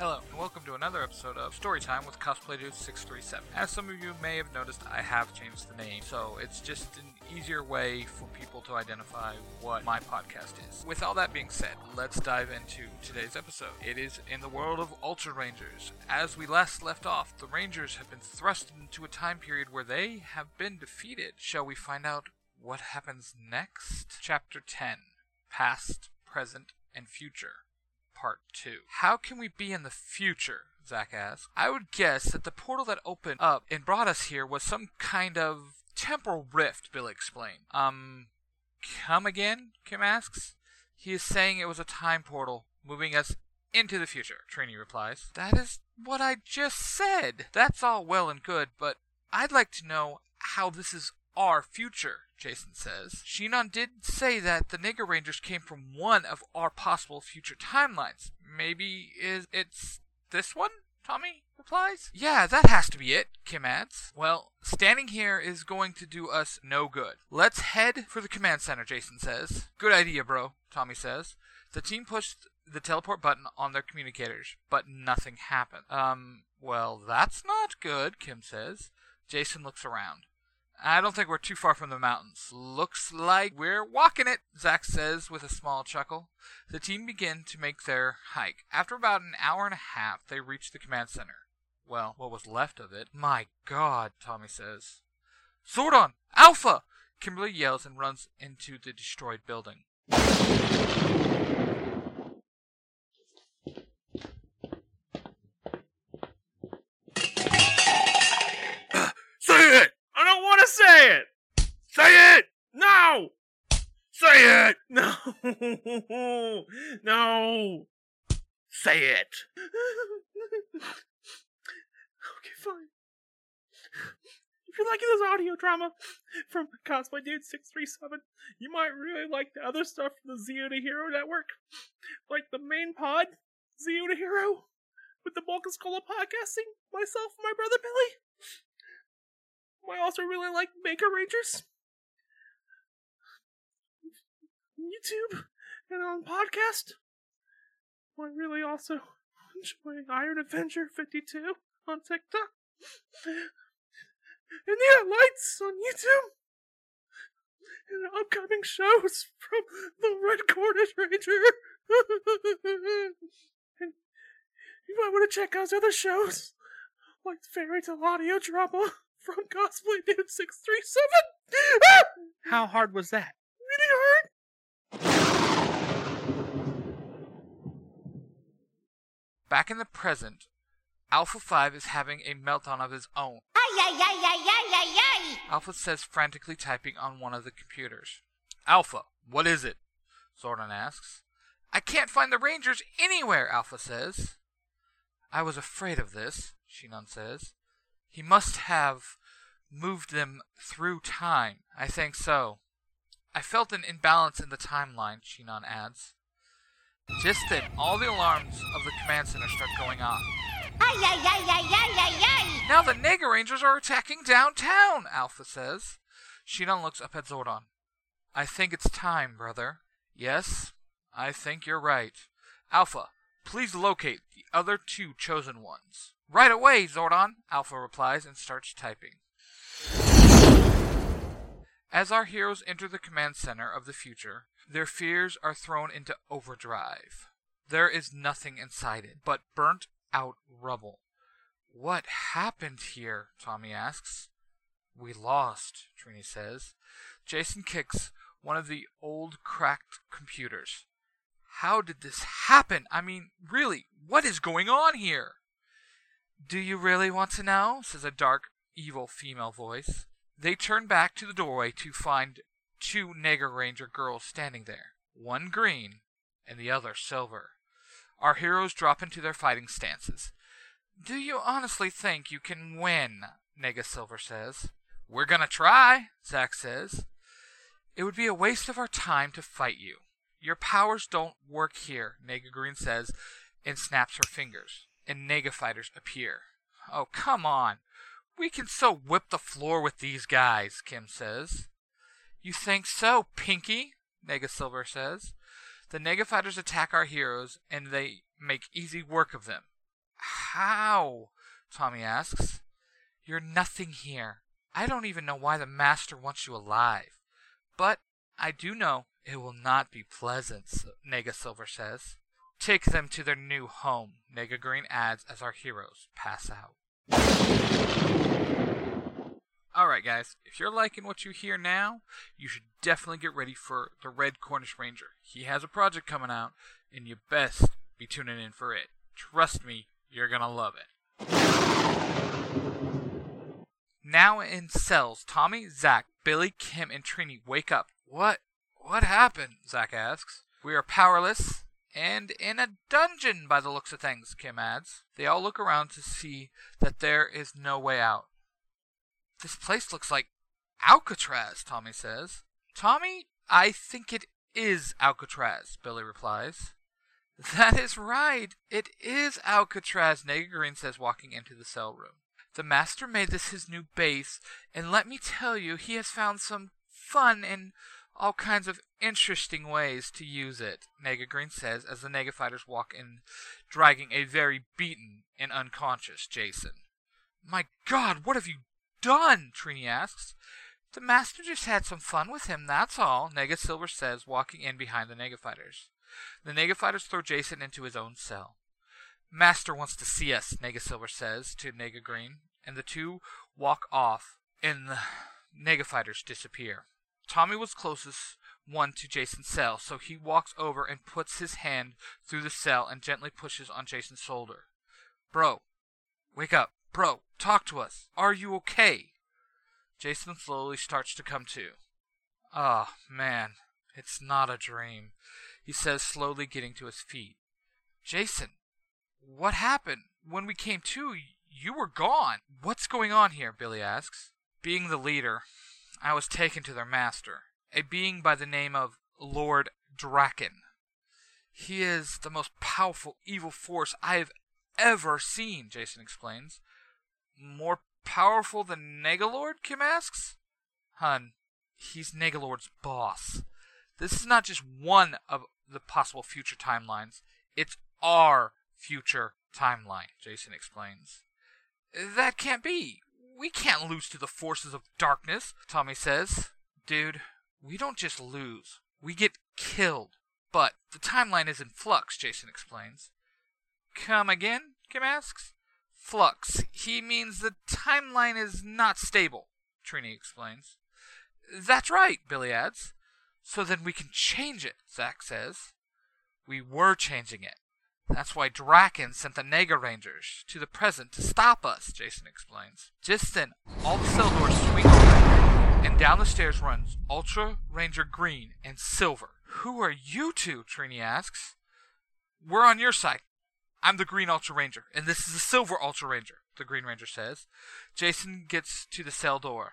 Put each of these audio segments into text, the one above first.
Hello, and welcome to another episode of Storytime with Cosplay Dude 637. As some of you may have noticed, I have changed the name, so it's just an easier way for people to identify what my podcast is. With all that being said, let's dive into today's episode. It is in the world of Ultra Rangers. As we last left off, the Rangers have been thrust into a time period where they have been defeated. Shall we find out what happens next? Chapter 10 Past, Present, and Future. Part 2. How can we be in the future? Zack asked. I would guess that the portal that opened up and brought us here was some kind of temporal rift, Bill explained. Um, come again? Kim asks. He is saying it was a time portal, moving us into the future, Trini replies. That is what I just said. That's all well and good, but I'd like to know how this is our future, Jason says. Shinon did say that the Nega Rangers came from one of our possible future timelines. Maybe is it's this one? Tommy replies. Yeah, that has to be it, Kim adds. Well, standing here is going to do us no good. Let's head for the command center, Jason says. Good idea, bro, Tommy says. The team pushed the teleport button on their communicators, but nothing happened. Um, well, that's not good, Kim says. Jason looks around. I don't think we're too far from the mountains. Looks like we're walking it, Zack says with a small chuckle. The team begin to make their hike. After about an hour and a half, they reach the command center. Well, what was left of it. My god, Tommy says. Zordon! Alpha! Kimberly yells and runs into the destroyed building. Say it! I don't want to say it! Say it! No! Say it! No! no! Say it! okay, fine. If you're liking this audio drama from Cosplay Dude 637, you might really like the other stuff from the Zero to Hero network. Like the main pod, Zero to Hero, with the Bulk Cola podcasting, myself and my brother Billy. I also really like Maker Rangers. YouTube and on podcast. I really also enjoy Iron Avenger 52 on TikTok. And yeah, lights on YouTube. And upcoming shows from the Red Cornish Ranger. and you might want to check out other shows like Fairy Tale Audio Drama from Cosplay Dude 637. How hard was that? Really hard. Back in the present, Alpha 5 is having a meltdown of his own. Ay, ay, ay, ay, ay, ay, ay. Alpha says frantically typing on one of the computers. Alpha, what is it? Zordon asks. I can't find the Rangers anywhere, Alpha says. I was afraid of this, Shinon says. He must have moved them through time. I think so. I felt an imbalance in the timeline, Shinon adds. Just then, all the alarms of the command center start going off. Ay, ay, ay, ay, ay, ay, ay. Now the Nega Rangers are attacking downtown, Alpha says. Shinon looks up at Zordon. I think it's time, brother. Yes, I think you're right. Alpha, please locate the other two chosen ones. Right away, Zordon, Alpha replies and starts typing. As our heroes enter the command center of the future, their fears are thrown into overdrive. There is nothing inside it but burnt out rubble. What happened here? Tommy asks. We lost, Trini says. Jason kicks one of the old cracked computers. How did this happen? I mean, really, what is going on here? Do you really want to know? says a dark, evil female voice. They turn back to the doorway to find two Nega Ranger girls standing there, one green and the other silver. Our heroes drop into their fighting stances. Do you honestly think you can win? Nega Silver says. We're gonna try, Zack says. It would be a waste of our time to fight you. Your powers don't work here, Nega Green says, and snaps her fingers, and Nega fighters appear. Oh, come on. We can so whip the floor with these guys, Kim says. You think so, Pinky? Nega Silver says. The Nega fighters attack our heroes, and they make easy work of them. How? Tommy asks. You're nothing here. I don't even know why the Master wants you alive. But I do know it will not be pleasant, Nega Silver says. Take them to their new home, Nega Green adds as our heroes pass out. Alright, guys, if you're liking what you hear now, you should definitely get ready for the Red Cornish Ranger. He has a project coming out, and you best be tuning in for it. Trust me, you're gonna love it. Now in cells, Tommy, Zach, Billy, Kim, and Trini wake up. What? What happened? Zach asks. We are powerless and in a dungeon by the looks of things, Kim adds. They all look around to see that there is no way out. This place looks like Alcatraz, Tommy says. Tommy, I think it is Alcatraz, Billy replies. That is right. It is Alcatraz, Nega Green says, walking into the cell room. The master made this his new base, and let me tell you, he has found some fun and all kinds of interesting ways to use it, Nega Green says as the Nega fighters walk in, dragging a very beaten and unconscious Jason. My god, what have you done? Trini asks. The master just had some fun with him, that's all, Nega Silver says, walking in behind the Nega fighters. The Nega fighters throw Jason into his own cell. Master wants to see us, Nega Silver says to Nega Green, and the two walk off, and the Nega fighters disappear. Tommy was closest one to Jason's cell, so he walks over and puts his hand through the cell and gently pushes on Jason's shoulder. Bro, wake up. Bro, talk to us. Are you okay? Jason slowly starts to come to. Ah, oh, man, it's not a dream, he says, slowly getting to his feet. Jason, what happened? When we came to, you were gone. What's going on here? Billy asks. Being the leader, I was taken to their master, a being by the name of Lord Draken. He is the most powerful evil force I have ever seen, Jason explains. More powerful than Negalord? Kim asks. Hun, he's Negalord's boss. This is not just one of the possible future timelines, it's our future timeline, Jason explains. That can't be. We can't lose to the forces of darkness, Tommy says. Dude, we don't just lose, we get killed. But the timeline is in flux, Jason explains. Come again? Kim asks. Flux. He means the timeline is not stable, Trini explains. That's right, Billy adds. So then we can change it, Zach says. We were changing it. That's why Draken sent the Nega Rangers to the present to stop us, Jason explains. Just then, all the cell doors swing open, and down the stairs runs Ultra Ranger Green and Silver. Who are you two? Trini asks. We're on your side. I'm the Green Ultra Ranger, and this is the Silver Ultra Ranger, the Green Ranger says. Jason gets to the cell door.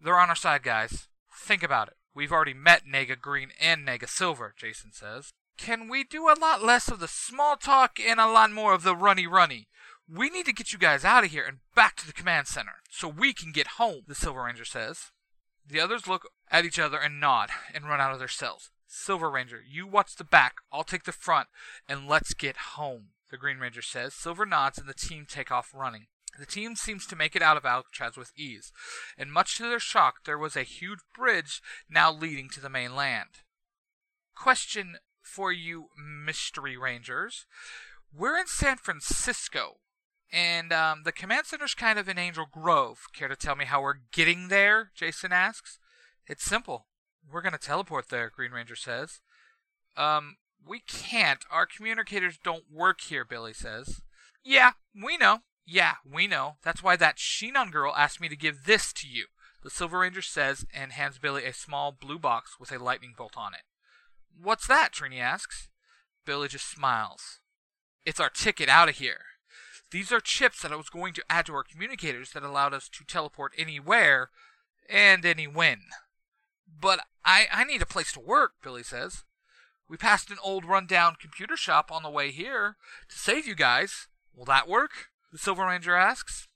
They're on our side, guys. Think about it. We've already met Nega Green and Nega Silver, Jason says. Can we do a lot less of the small talk and a lot more of the runny runny? We need to get you guys out of here and back to the command center so we can get home, the Silver Ranger says. The others look at each other and nod and run out of their cells. Silver Ranger, you watch the back, I'll take the front, and let's get home, the Green Ranger says. Silver nods and the team take off running. The team seems to make it out of Alcatraz with ease, and much to their shock, there was a huge bridge now leading to the mainland. Question for you mystery rangers. We're in San Francisco, and um, the command center's kind of in Angel Grove. Care to tell me how we're getting there? Jason asks. It's simple. We're going to teleport there, Green Ranger says. Um, we can't. Our communicators don't work here, Billy says. Yeah, we know. Yeah, we know. That's why that Shinon girl asked me to give this to you. The Silver Ranger says and hands Billy a small blue box with a lightning bolt on it. What's that? Trini asks. Billy just smiles. It's our ticket out of here. These are chips that I was going to add to our communicators that allowed us to teleport anywhere and any when. But I, I need a place to work, Billy says. We passed an old rundown computer shop on the way here to save you guys. Will that work? The Silver Ranger asks.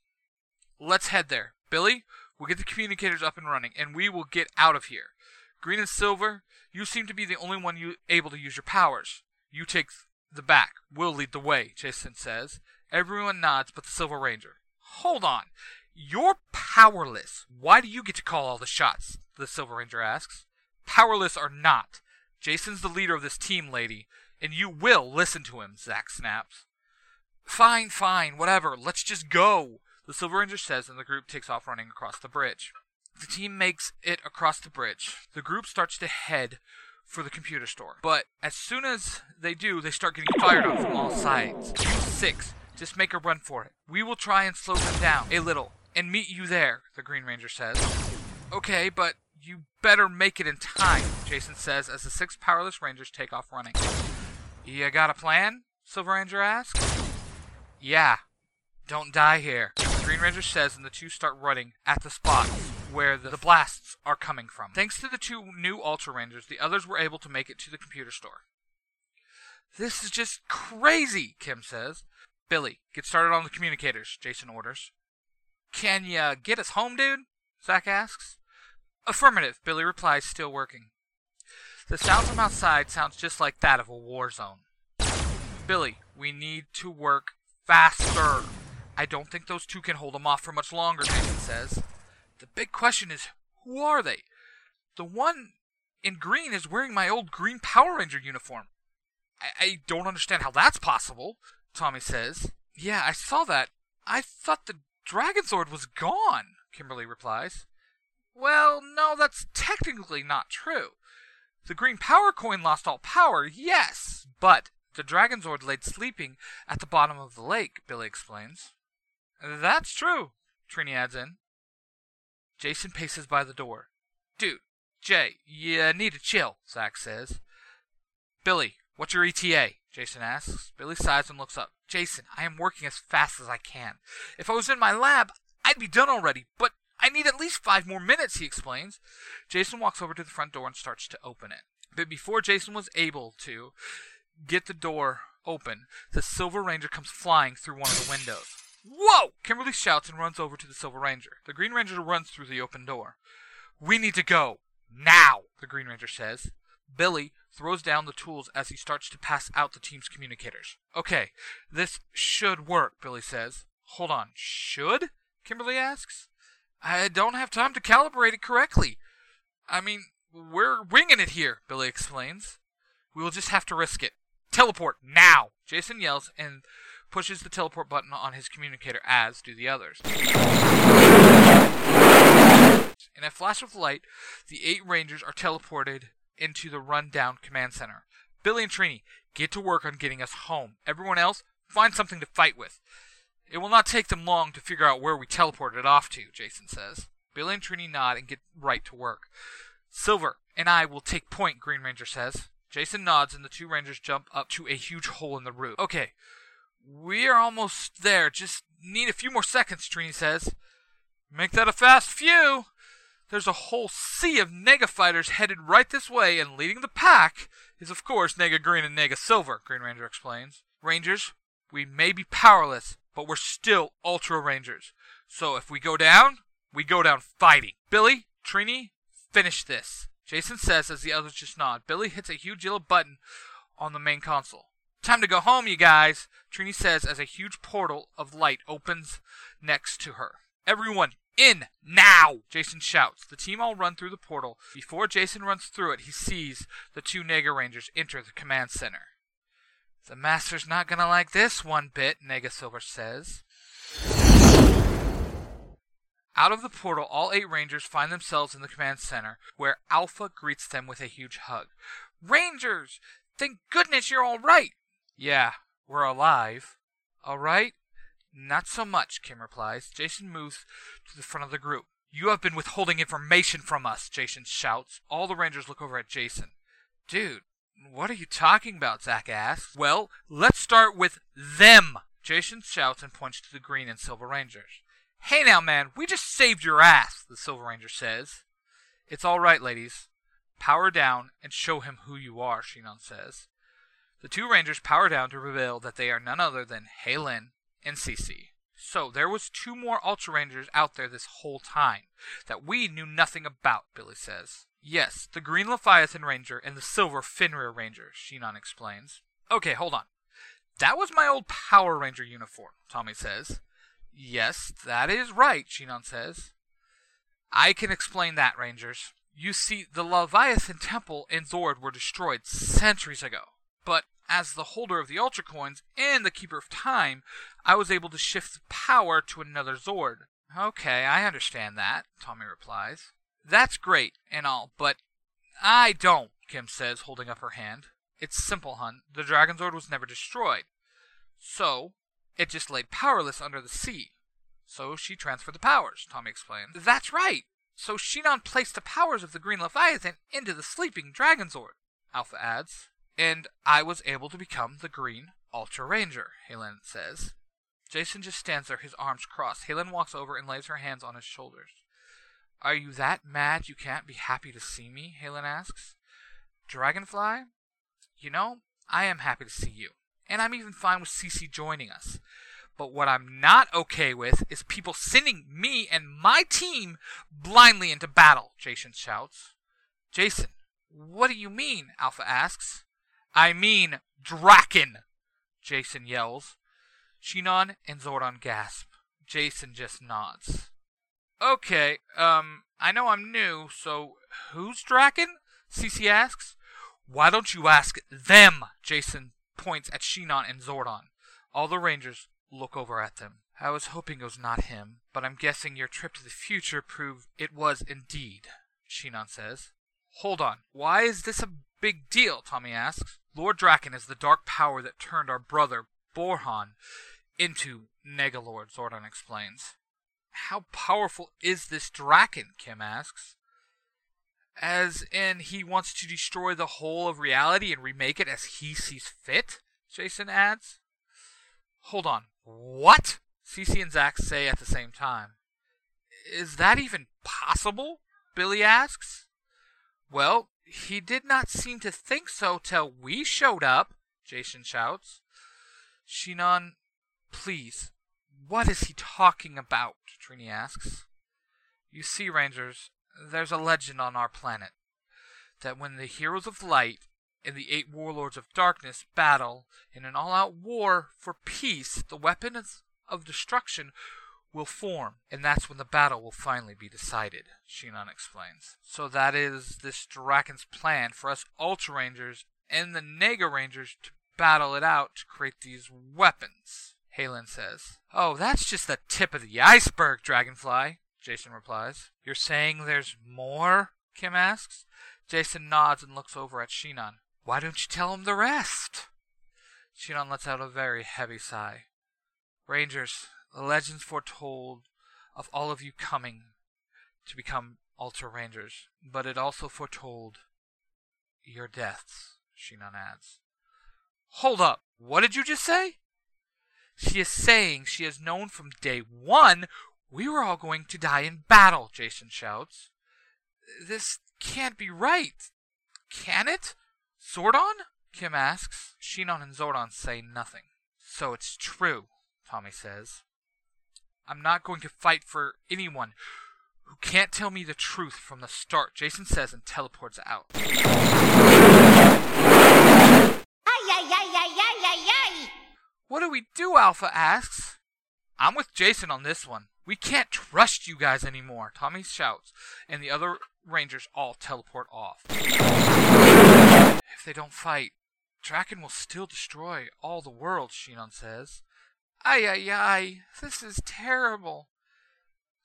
Let's head there. Billy, we'll get the communicators up and running, and we will get out of here. Green and Silver, you seem to be the only one you able to use your powers. You take the back. We'll lead the way, Jason says, Everyone nods but the Silver Ranger. Hold on. You're powerless. Why do you get to call all the shots? The Silver Ranger asks. Powerless or not. Jason's the leader of this team, lady, and you will listen to him, Zack snaps. Fine, fine, whatever. Let's just go, the Silver Ranger says, and the group takes off running across the bridge. The team makes it across the bridge. The group starts to head for the computer store. But as soon as they do, they start getting fired on from all sides. Six, just make a run for it. We will try and slow them down a little and meet you there, the Green Ranger says. Okay, but you better make it in time, Jason says as the six powerless Rangers take off running. You got a plan? Silver Ranger asks. Yeah. Don't die here. The Green Ranger says, and the two start running at the spot where the, blasts are coming from. Thanks to the two new Ultra Rangers, the others were able to make it to the computer store. This is just crazy, Kim says. Billy, get started on the communicators, Jason orders. Can ya get us home, dude? Zack asks. Affirmative, Billy replies, still working. The sound from outside sounds just like that of a war zone. Billy, we need to work faster. I don't think those two can hold them off for much longer, Jason says. The big question is, who are they? The one in green is wearing my old green Power Ranger uniform. I, I don't understand how that's possible, Tommy says. Yeah, I saw that. I thought the Dragon Zord was gone, Kimberly replies. Well, no, that's technically not true. The green power coin lost all power, yes, but the Dragon Zord laid sleeping at the bottom of the lake, Billy explains. That's true, Trini adds in. Jason paces by the door. Dude, Jay, you need to chill, Zack says. Billy, what's your ETA? Jason asks. Billy sighs and looks up. Jason, I am working as fast as I can. If I was in my lab, I'd be done already, but I need at least five more minutes, he explains. Jason walks over to the front door and starts to open it. But before Jason was able to get the door open, the Silver Ranger comes flying through one of the windows. Whoa! Kimberly shouts and runs over to the Silver Ranger. The Green Ranger runs through the open door. We need to go. Now, the Green Ranger says. Billy throws down the tools as he starts to pass out the team's communicators. Okay, this should work, Billy says. Hold on, should? Kimberly asks. I don't have time to calibrate it correctly. I mean, we're winging it here, Billy explains. We will just have to risk it. Teleport now! Jason yells and pushes the teleport button on his communicator, as do the others. In a flash of light, the eight Rangers are teleported into the rundown command center. Billy and Trini, get to work on getting us home. Everyone else, find something to fight with. It will not take them long to figure out where we teleported off to, Jason says. Billy and Trini nod and get right to work. Silver and I will take point, Green Ranger says. Jason nods and the two Rangers jump up to a huge hole in the roof. Okay, we're almost there. Just need a few more seconds, Trini says. Make that a fast few. There's a whole sea of Nega fighters headed right this way, and leading the pack is, of course, Nega Green and Nega Silver, Green Ranger explains. Rangers, we may be powerless, but we're still Ultra Rangers. So if we go down, we go down fighting. Billy, Trini, finish this. Jason says as the others just nod. Billy hits a huge yellow button on the main console. Time to go home, you guys, Trini says as a huge portal of light opens next to her. Everyone, in now! Jason shouts. The team all run through the portal. Before Jason runs through it, he sees the two Nega Rangers enter the command center. The Master's not gonna like this one bit, Nega Silver says. Out of the portal, all eight Rangers find themselves in the command center, where Alpha greets them with a huge hug. Rangers! Thank goodness you're all right! Yeah, we're alive. All right? Not so much, Kim replies. Jason moves to the front of the group. You have been withholding information from us, Jason shouts. All the Rangers look over at Jason. Dude, what are you talking about? Zack asks. Well, let's start with them. Jason shouts and points to the Green and Silver Rangers. Hey now, man, we just saved your ass, the Silver Ranger says. It's all right, ladies. Power down and show him who you are, Shinon says. The two Rangers power down to reveal that they are none other than Heylin and Cece. So there was two more Ultra Rangers out there this whole time that we knew nothing about, Billy says. Yes, the green Leviathan Ranger and the silver Fenrir Ranger, Shinon explains. Okay, hold on. That was my old Power Ranger uniform, Tommy says. Yes, that is right, Shinon says. I can explain that, Rangers. You see, the Leviathan Temple and Zord were destroyed centuries ago. But as the holder of the Ultra Coins and the Keeper of Time, I was able to shift the power to another Zord. Okay, I understand that, Tommy replies. That's great and all, but I don't, Kim says, holding up her hand. It's simple, hun. The Dragon Zord was never destroyed. So, it just lay powerless under the sea. So she transferred the powers, Tommy explained. That's right! So Shinon placed the powers of the Green Leviathan into the sleeping Dragon Zord, Alpha adds. And I was able to become the Green Ultra Ranger, Halen says. Jason just stands there, his arms crossed. Halen walks over and lays her hands on his shoulders. Are you that mad you can't be happy to see me? Halen asks. Dragonfly? You know, I am happy to see you. And I'm even fine with Cece joining us. But what I'm not okay with is people sending me and my team blindly into battle, Jason shouts. Jason, what do you mean? Alpha asks. I mean Draken, Jason yells. Shinon and Zordon gasp. Jason just nods. Okay, um, I know I'm new, so who's Draken? Cece asks. Why don't you ask them? Jason points at Shinon and Zordon. All the Rangers look over at them. I was hoping it was not him, but I'm guessing your trip to the future proved it was indeed, Shinon says. Hold on, why is this a big deal? Tommy asks. Lord Draken is the dark power that turned our brother, Borhan, into Negalord, Zordon explains. How powerful is this Draken? Kim asks. As in, he wants to destroy the whole of reality and remake it as he sees fit? Jason adds. Hold on. What? Cece and Zach say at the same time. Is that even possible? Billy asks. Well, he did not seem to think so till we showed up, Jason shouts. Shinon, please, what is he talking about? Trini asks. You see, Rangers, there's a legend on our planet that when the heroes of light and the eight warlords of darkness battle in an all out war for peace, the weapons of destruction will form, and that's when the battle will finally be decided, Shinon explains. So that is this Draken's plan for us Ultra Rangers and the Nega Rangers to battle it out to create these weapons, Halen says. Oh, that's just the tip of the iceberg, Dragonfly, Jason replies. You're saying there's more? Kim asks. Jason nods and looks over at Shinon. Why don't you tell him the rest? Shinon lets out a very heavy sigh. Rangers, the legends foretold of all of you coming to become Ultra Rangers, but it also foretold your deaths, Shinon adds. Hold up, what did you just say? She is saying she has known from day one we were all going to die in battle, Jason shouts. This can't be right. Can it? Zordon? Kim asks. Shinon and Zordon say nothing. So it's true, Tommy says. I'm not going to fight for anyone who can't tell me the truth from the start, Jason says and teleports out. Ay, ay, ay, ay, ay, ay, ay. What do we do? Alpha asks. I'm with Jason on this one. We can't trust you guys anymore, Tommy shouts, and the other Rangers all teleport off. If they don't fight, Draken will still destroy all the world, Shinon says. Ay, ay, ay, this is terrible.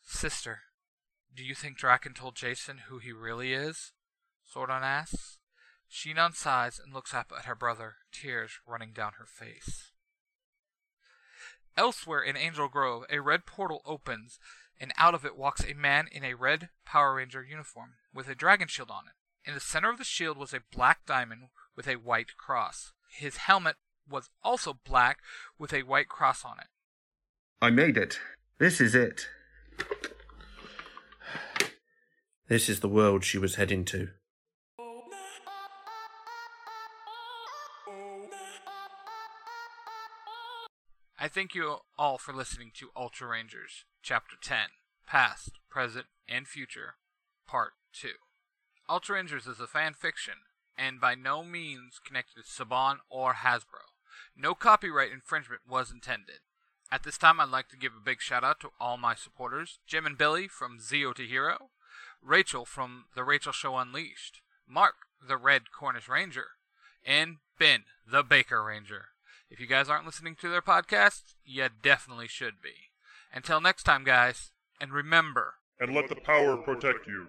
Sister, do you think Draken told Jason who he really is? Zordon asks. Shinon sighs and looks up at her brother, tears running down her face. Elsewhere in Angel Grove, a red portal opens, and out of it walks a man in a red Power Ranger uniform with a dragon shield on it. In the center of the shield was a black diamond with a white cross. His helmet was also black with a white cross on it. I made it. This is it. This is the world she was heading to. I thank you all for listening to Ultra Rangers, Chapter 10 Past, Present, and Future, Part 2. Ultra Rangers is a fan fiction and by no means connected to Saban or Hasbro. No copyright infringement was intended. At this time, I'd like to give a big shout out to all my supporters Jim and Billy from Zero to Hero, Rachel from The Rachel Show Unleashed, Mark, the Red Cornish Ranger, and Ben, the Baker Ranger. If you guys aren't listening to their podcasts, you definitely should be. Until next time, guys, and remember And let the power protect you.